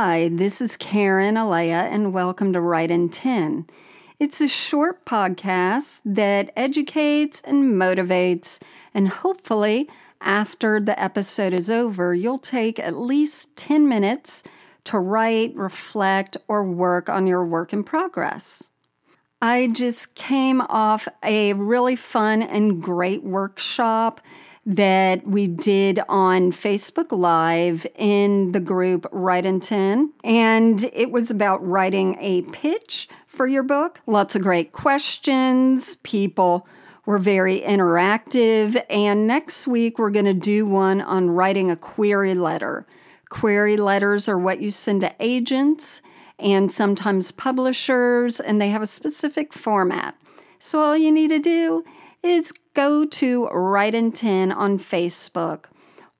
Hi, this is Karen Alea, and welcome to Write in 10. It's a short podcast that educates and motivates, and hopefully, after the episode is over, you'll take at least 10 minutes to write, reflect, or work on your work in progress. I just came off a really fun and great workshop that we did on Facebook Live in the group Write in 10. And it was about writing a pitch for your book. Lots of great questions. People were very interactive. And next week, we're going to do one on writing a query letter. Query letters are what you send to agents and sometimes publishers, and they have a specific format. So all you need to do is go to Write in 10 on Facebook,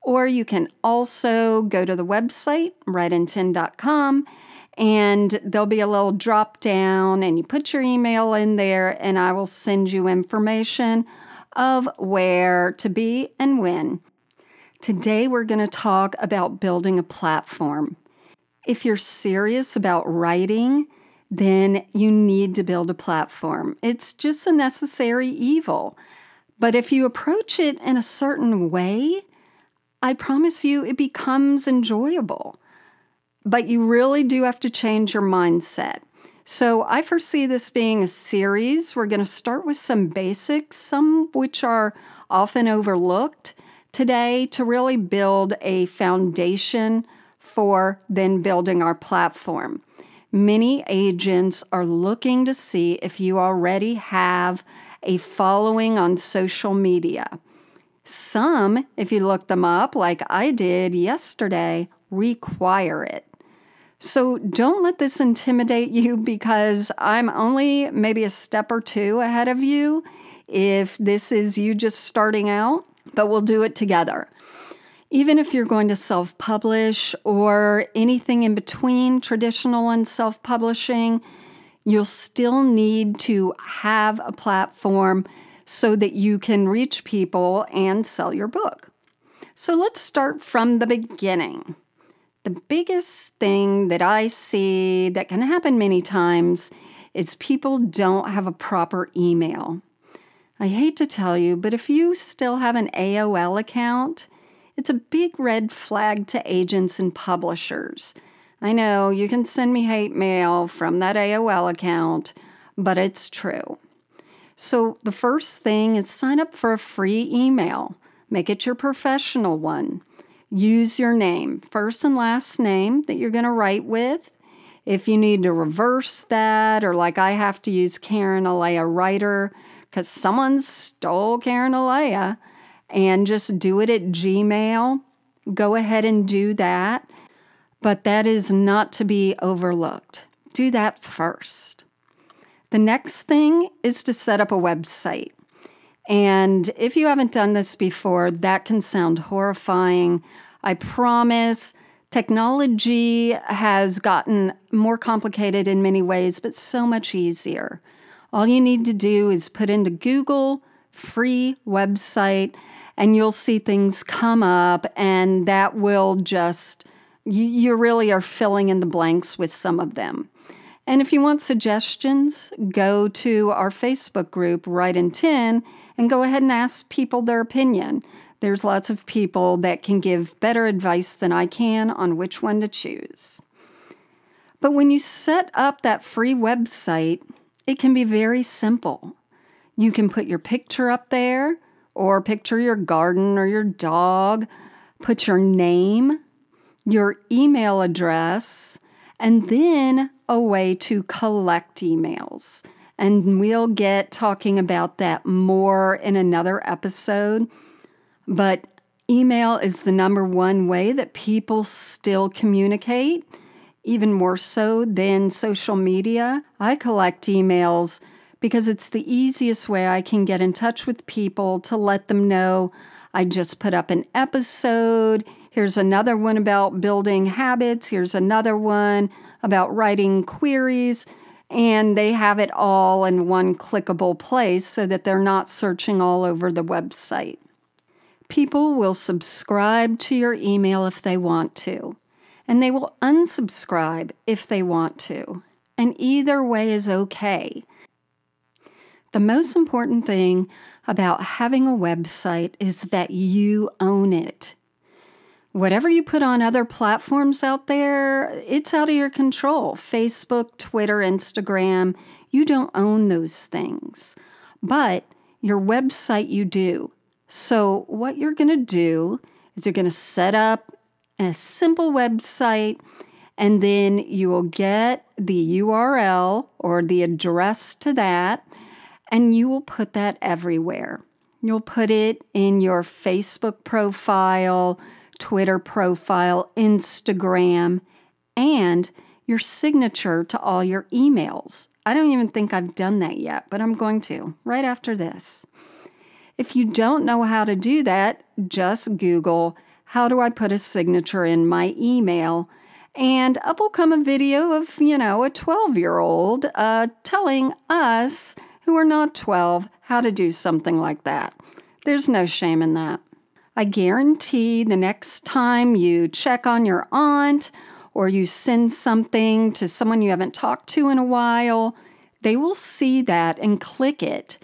or you can also go to the website, writein10.com, and there'll be a little drop down, and you put your email in there, and I will send you information of where to be and when. Today, we're going to talk about building a platform. If you're serious about writing, then you need to build a platform. It's just a necessary evil. But if you approach it in a certain way, I promise you it becomes enjoyable. But you really do have to change your mindset. So I foresee this being a series. We're going to start with some basics, some which are often overlooked today, to really build a foundation for then building our platform. Many agents are looking to see if you already have a following on social media. Some, if you look them up, like I did yesterday, require it. So don't let this intimidate you because I'm only maybe a step or two ahead of you if this is you just starting out, but we'll do it together. Even if you're going to self publish or anything in between traditional and self publishing, you'll still need to have a platform so that you can reach people and sell your book. So let's start from the beginning. The biggest thing that I see that can happen many times is people don't have a proper email. I hate to tell you, but if you still have an AOL account, it's a big red flag to agents and publishers. I know you can send me hate mail from that AOL account, but it's true. So, the first thing is sign up for a free email. Make it your professional one. Use your name, first and last name that you're going to write with. If you need to reverse that, or like I have to use Karen Alea Writer because someone stole Karen Alea, and just do it at Gmail, go ahead and do that. But that is not to be overlooked. Do that first. The next thing is to set up a website. And if you haven't done this before, that can sound horrifying. I promise technology has gotten more complicated in many ways, but so much easier. All you need to do is put into Google free website and you'll see things come up, and that will just, you, you really are filling in the blanks with some of them. And if you want suggestions, go to our Facebook group, Write in 10, and go ahead and ask people their opinion. There's lots of people that can give better advice than I can on which one to choose. But when you set up that free website, it can be very simple. You can put your picture up there, or picture your garden or your dog. Put your name, your email address, and then a way to collect emails. And we'll get talking about that more in another episode. But email is the number one way that people still communicate, even more so than social media. I collect emails because it's the easiest way I can get in touch with people to let them know I just put up an episode. Here's another one about building habits. Here's another one about writing queries. And they have it all in one clickable place so that they're not searching all over the website. People will subscribe to your email if they want to. and they will unsubscribe if they want to. And either way is okay. The most important thing about having a website is that you own it. Whatever you put on other platforms out there, it's out of your control. Facebook, Twitter, Instagram, you don't own those things. But your website, you do. So, what you're going to do is you're going to set up a simple website and then you will get the URL or the address to that and you will put that everywhere. You'll put it in your Facebook profile, Twitter profile, Instagram, and your signature to all your emails. I don't even think I've done that yet, but I'm going to right after this. If you don't know how to do that, just Google how do I put a signature in my email? And up will come a video of, you know, a 12 year old uh, telling us who are not 12 how to do something like that. There's no shame in that. I guarantee the next time you check on your aunt or you send something to someone you haven't talked to in a while, they will see that and click it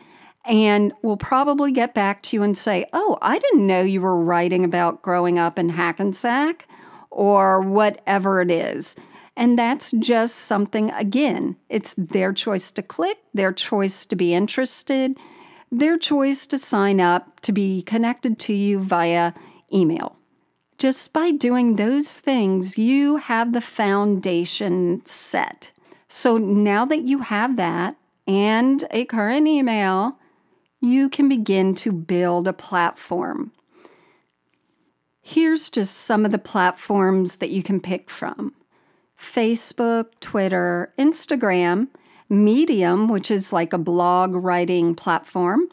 and will probably get back to you and say, Oh, I didn't know you were writing about growing up in Hackensack or whatever it is. And that's just something, again, it's their choice to click, their choice to be interested, their choice to sign up to be connected to you via email. Just by doing those things, you have the foundation set. So now that you have that and a current email, you can begin to build a platform. Here's just some of the platforms that you can pick from Facebook, Twitter, Instagram, Medium, which is like a blog writing platform,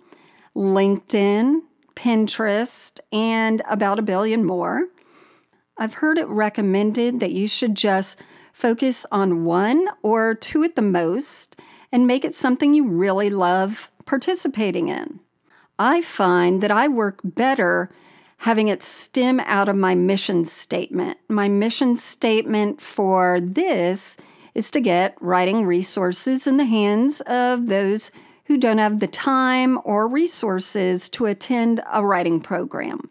LinkedIn, Pinterest, and about a billion more. I've heard it recommended that you should just focus on one or two at the most and make it something you really love participating in. I find that I work better having it stem out of my mission statement. My mission statement for this is to get writing resources in the hands of those who don't have the time or resources to attend a writing program.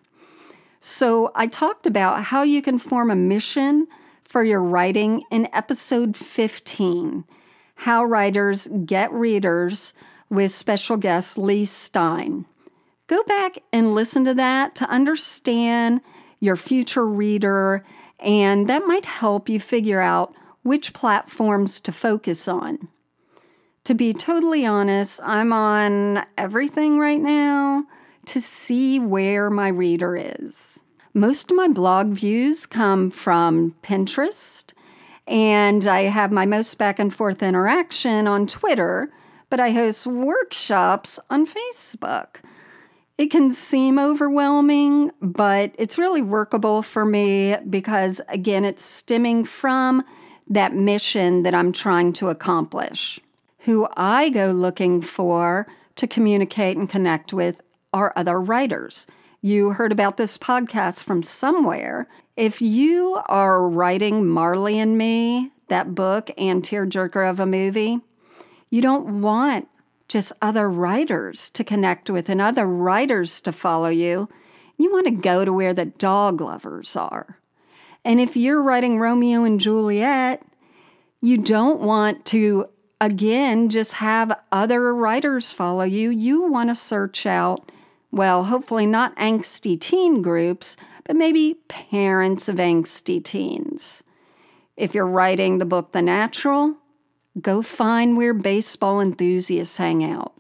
So, I talked about how you can form a mission for your writing in episode 15 How Writers Get Readers with special guest Leigh Stein. Go back and listen to that to understand your future reader, and that might help you figure out which platforms to focus on. To be totally honest, I'm on everything right now to see where my reader is. Most of my blog views come from Pinterest, and I have my most back and forth interaction on Twitter, but I host workshops on Facebook. It can seem overwhelming, but it's really workable for me because, again, it's stemming from that mission that I'm trying to accomplish. Who I go looking for to communicate and connect with are other writers. You heard about this podcast from somewhere. If you are writing Marley and Me, that book and tearjerker of a movie, you don't want just other writers to connect with and other writers to follow you. You want to go to where the dog lovers are. And if you're writing Romeo and Juliet, you don't want to, again, just have other writers follow you. You want to search out, well, hopefully not angsty teen groups, but maybe parents of angsty teens. If you're writing the book The Natural, Go find where baseball enthusiasts hang out.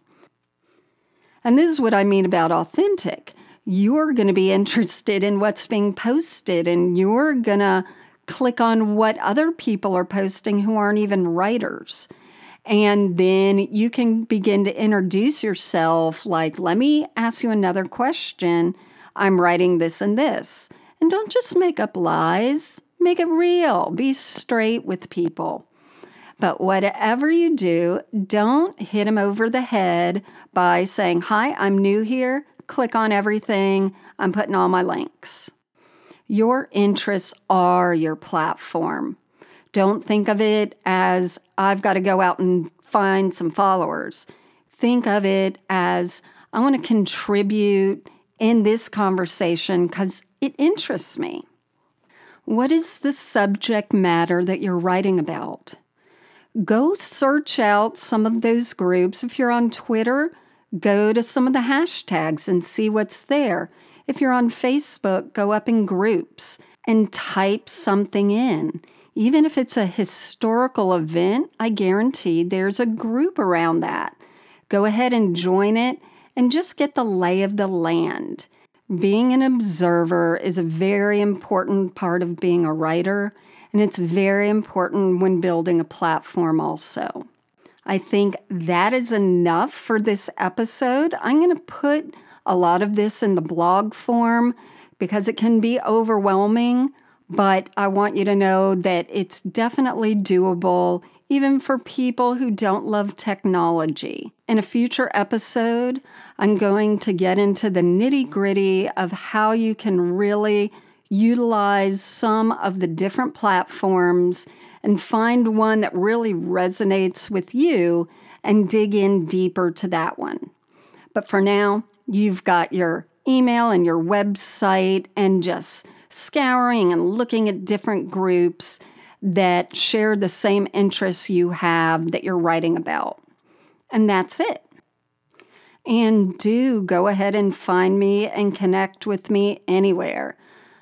And this is what I mean about authentic. You're going to be interested in what's being posted, and you're going to click on what other people are posting who aren't even writers. And then you can begin to introduce yourself like, let me ask you another question. I'm writing this and this. And don't just make up lies, make it real. Be straight with people. But whatever you do, don't hit them over the head by saying, Hi, I'm new here. Click on everything. I'm putting all my links. Your interests are your platform. Don't think of it as I've got to go out and find some followers. Think of it as I want to contribute in this conversation because it interests me. What is the subject matter that you're writing about? Go search out some of those groups. If you're on Twitter, go to some of the hashtags and see what's there. If you're on Facebook, go up in groups and type something in. Even if it's a historical event, I guarantee there's a group around that. Go ahead and join it and just get the lay of the land. Being an observer is a very important part of being a writer, and it's very important when building a platform, also. I think that is enough for this episode. I'm going to put a lot of this in the blog form because it can be overwhelming, but I want you to know that it's definitely doable even for people who don't love technology. In a future episode, I'm going to get into the nitty gritty of how you can really utilize some of the different platforms and find one that really resonates with you and dig in deeper to that one. But for now, you've got your email and your website and just scouring and looking at different groups that share the same interests you have that you're writing about. And that's it. And do go ahead and find me and connect with me anywhere.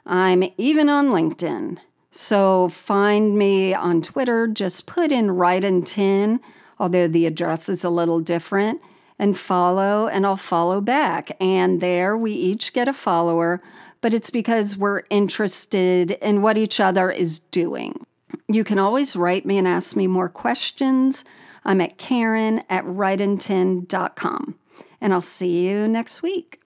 I'm even on LinkedIn. So find me on Twitter, just put in Write in 10, although the address is a little different, and follow, and I'll follow back. And there we each get a follower, but it's because we're interested in what each other is doing. You can always write me and ask me more questions. I'm at Karen at writein10.com. And I'll see you next week.